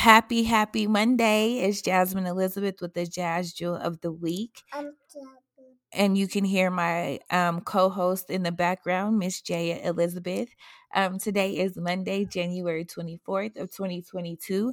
Happy, happy Monday. It's Jasmine Elizabeth with the Jazz Jewel of the Week. And you can hear my um, co host in the background, Miss Jaya Elizabeth. Um, today is Monday, January 24th of 2022.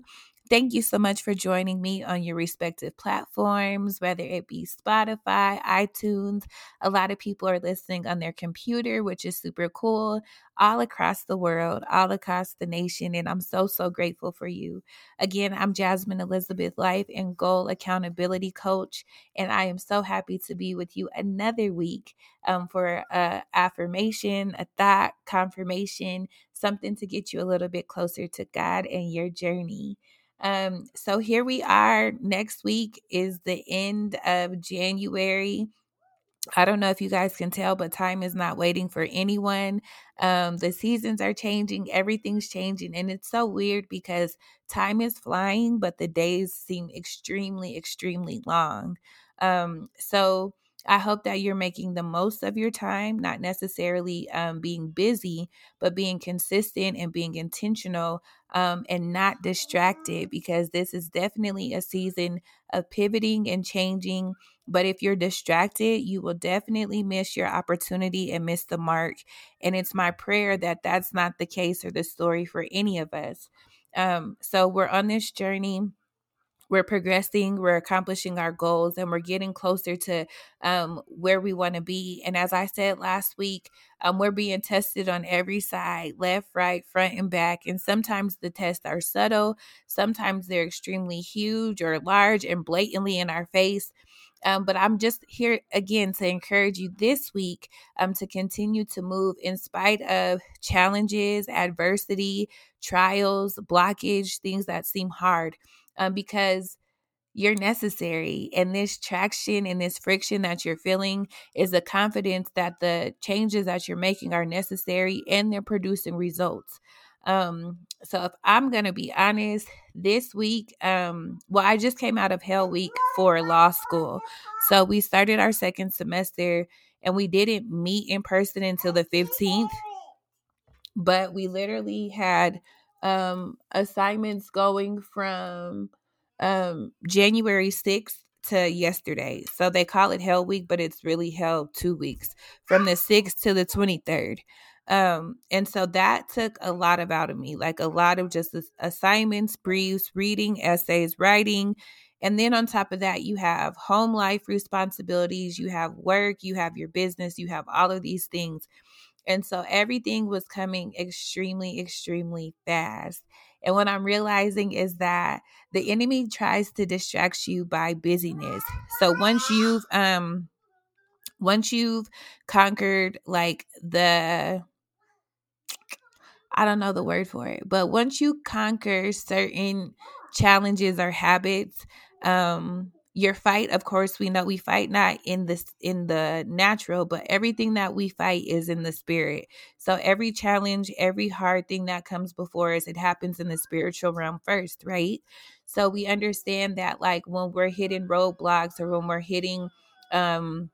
Thank you so much for joining me on your respective platforms, whether it be Spotify, iTunes. A lot of people are listening on their computer, which is super cool, all across the world, all across the nation. And I'm so, so grateful for you. Again, I'm Jasmine Elizabeth, Life and Goal Accountability Coach. And I am so happy to be with you another week um, for a affirmation, a thought, confirmation, something to get you a little bit closer to God and your journey. Um, so here we are. Next week is the end of January. I don't know if you guys can tell, but time is not waiting for anyone. Um, the seasons are changing, everything's changing, and it's so weird because time is flying, but the days seem extremely, extremely long. Um, so I hope that you're making the most of your time, not necessarily um, being busy, but being consistent and being intentional um, and not distracted because this is definitely a season of pivoting and changing. But if you're distracted, you will definitely miss your opportunity and miss the mark. And it's my prayer that that's not the case or the story for any of us. Um, so we're on this journey we're progressing, we're accomplishing our goals, and we're getting closer to um, where we want to be. And as I said last week, um, we're being tested on every side left, right, front, and back. And sometimes the tests are subtle, sometimes they're extremely huge or large and blatantly in our face. Um, but I'm just here again to encourage you this week um, to continue to move in spite of challenges, adversity, trials, blockage, things that seem hard um, because you're necessary. And this traction and this friction that you're feeling is a confidence that the changes that you're making are necessary and they're producing results. Um, so if I'm gonna be honest, this week, um, well, I just came out of Hell Week for law school. So we started our second semester and we didn't meet in person until the 15th. But we literally had um, assignments going from um, January 6th to yesterday. So they call it Hell Week, but it's really Hell two weeks from the 6th to the 23rd. Um, and so that took a lot of out of me, like a lot of just assignments, briefs, reading, essays, writing. And then on top of that, you have home life responsibilities, you have work, you have your business, you have all of these things. And so everything was coming extremely, extremely fast. And what I'm realizing is that the enemy tries to distract you by busyness. So once you've um once you've conquered like the I don't know the word for it, but once you conquer certain challenges or habits, um your fight of course we know we fight not in this in the natural but everything that we fight is in the spirit. So every challenge every hard thing that comes before us it happens in the spiritual realm first right? So we understand that like when we're hitting roadblocks or when we're hitting um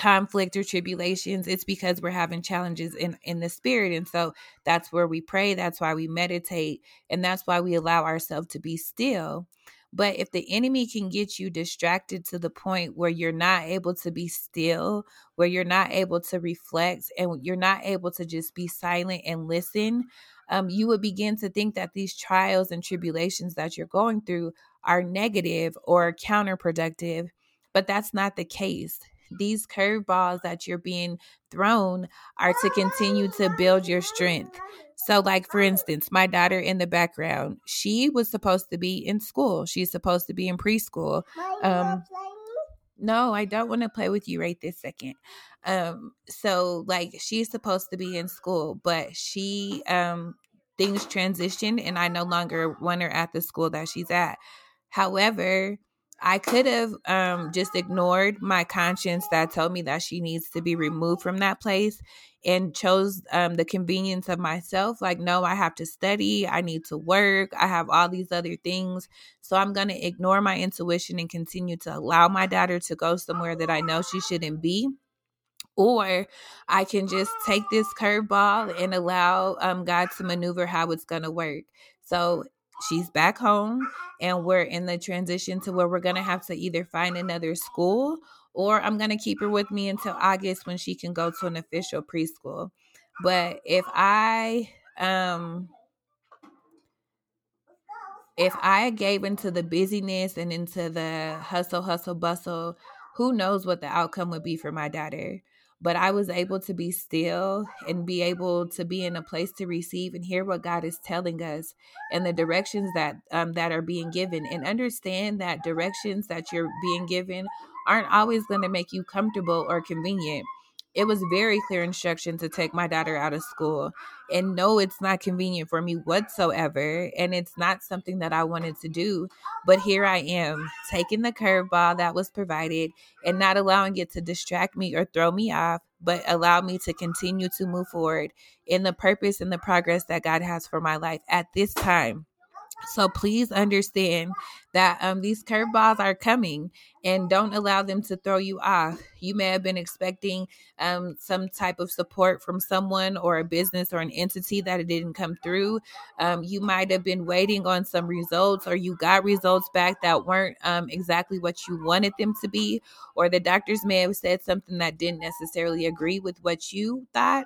conflict or tribulations it's because we're having challenges in in the spirit and so that's where we pray that's why we meditate and that's why we allow ourselves to be still but if the enemy can get you distracted to the point where you're not able to be still, where you're not able to reflect, and you're not able to just be silent and listen, um, you would begin to think that these trials and tribulations that you're going through are negative or counterproductive. But that's not the case. These curveballs that you're being thrown are to continue to build your strength. So, like for instance, my daughter in the background, she was supposed to be in school. She's supposed to be in preschool. Um, no, I don't want to play with you right this second. Um, so like she's supposed to be in school, but she um things transitioned and I no longer want her at the school that she's at. However, I could have um, just ignored my conscience that told me that she needs to be removed from that place and chose um, the convenience of myself. Like, no, I have to study, I need to work, I have all these other things. So I'm going to ignore my intuition and continue to allow my daughter to go somewhere that I know she shouldn't be. Or I can just take this curveball and allow um, God to maneuver how it's going to work. So she's back home and we're in the transition to where we're going to have to either find another school or I'm going to keep her with me until August when she can go to an official preschool. But if I um if I gave into the busyness and into the hustle, hustle, bustle, who knows what the outcome would be for my daughter. But I was able to be still and be able to be in a place to receive and hear what God is telling us and the directions that um, that are being given, and understand that directions that you're being given aren't always going to make you comfortable or convenient it was very clear instruction to take my daughter out of school. And no, it's not convenient for me whatsoever. And it's not something that I wanted to do. But here I am, taking the curveball that was provided and not allowing it to distract me or throw me off, but allow me to continue to move forward in the purpose and the progress that God has for my life at this time. So please understand that um, these curveballs are coming and don't allow them to throw you off. You may have been expecting um, some type of support from someone or a business or an entity that it didn't come through. Um, you might have been waiting on some results or you got results back that weren't um, exactly what you wanted them to be, or the doctors may have said something that didn't necessarily agree with what you thought.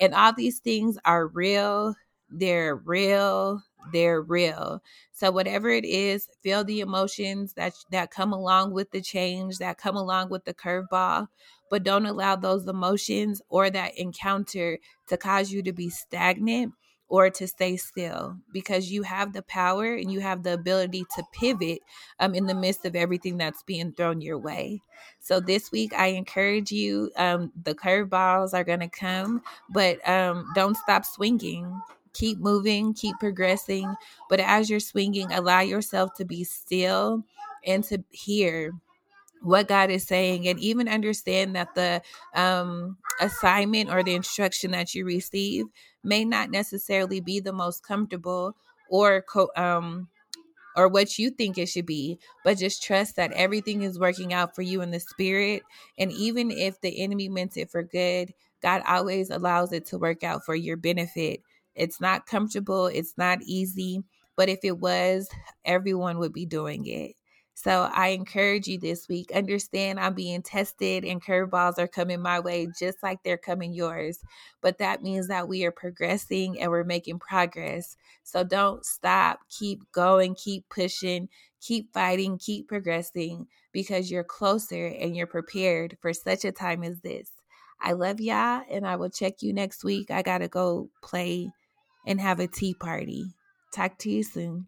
And all these things are real. They're real they're real. So whatever it is, feel the emotions that that come along with the change, that come along with the curveball, but don't allow those emotions or that encounter to cause you to be stagnant or to stay still because you have the power and you have the ability to pivot um, in the midst of everything that's being thrown your way. So this week, I encourage you. Um, the curveballs are going to come, but um, don't stop swinging keep moving, keep progressing. But as you're swinging, allow yourself to be still and to hear what God is saying and even understand that the um, assignment or the instruction that you receive may not necessarily be the most comfortable or co- um, or what you think it should be, but just trust that everything is working out for you in the spirit. And even if the enemy meant it for good, God always allows it to work out for your benefit. It's not comfortable, it's not easy, but if it was, everyone would be doing it. So I encourage you this week. Understand I'm being tested and curveballs are coming my way just like they're coming yours. But that means that we are progressing and we're making progress. So don't stop. Keep going, keep pushing, keep fighting, keep progressing because you're closer and you're prepared for such a time as this. I love y'all and I will check you next week. I got to go play and have a tea party. Talk to you soon.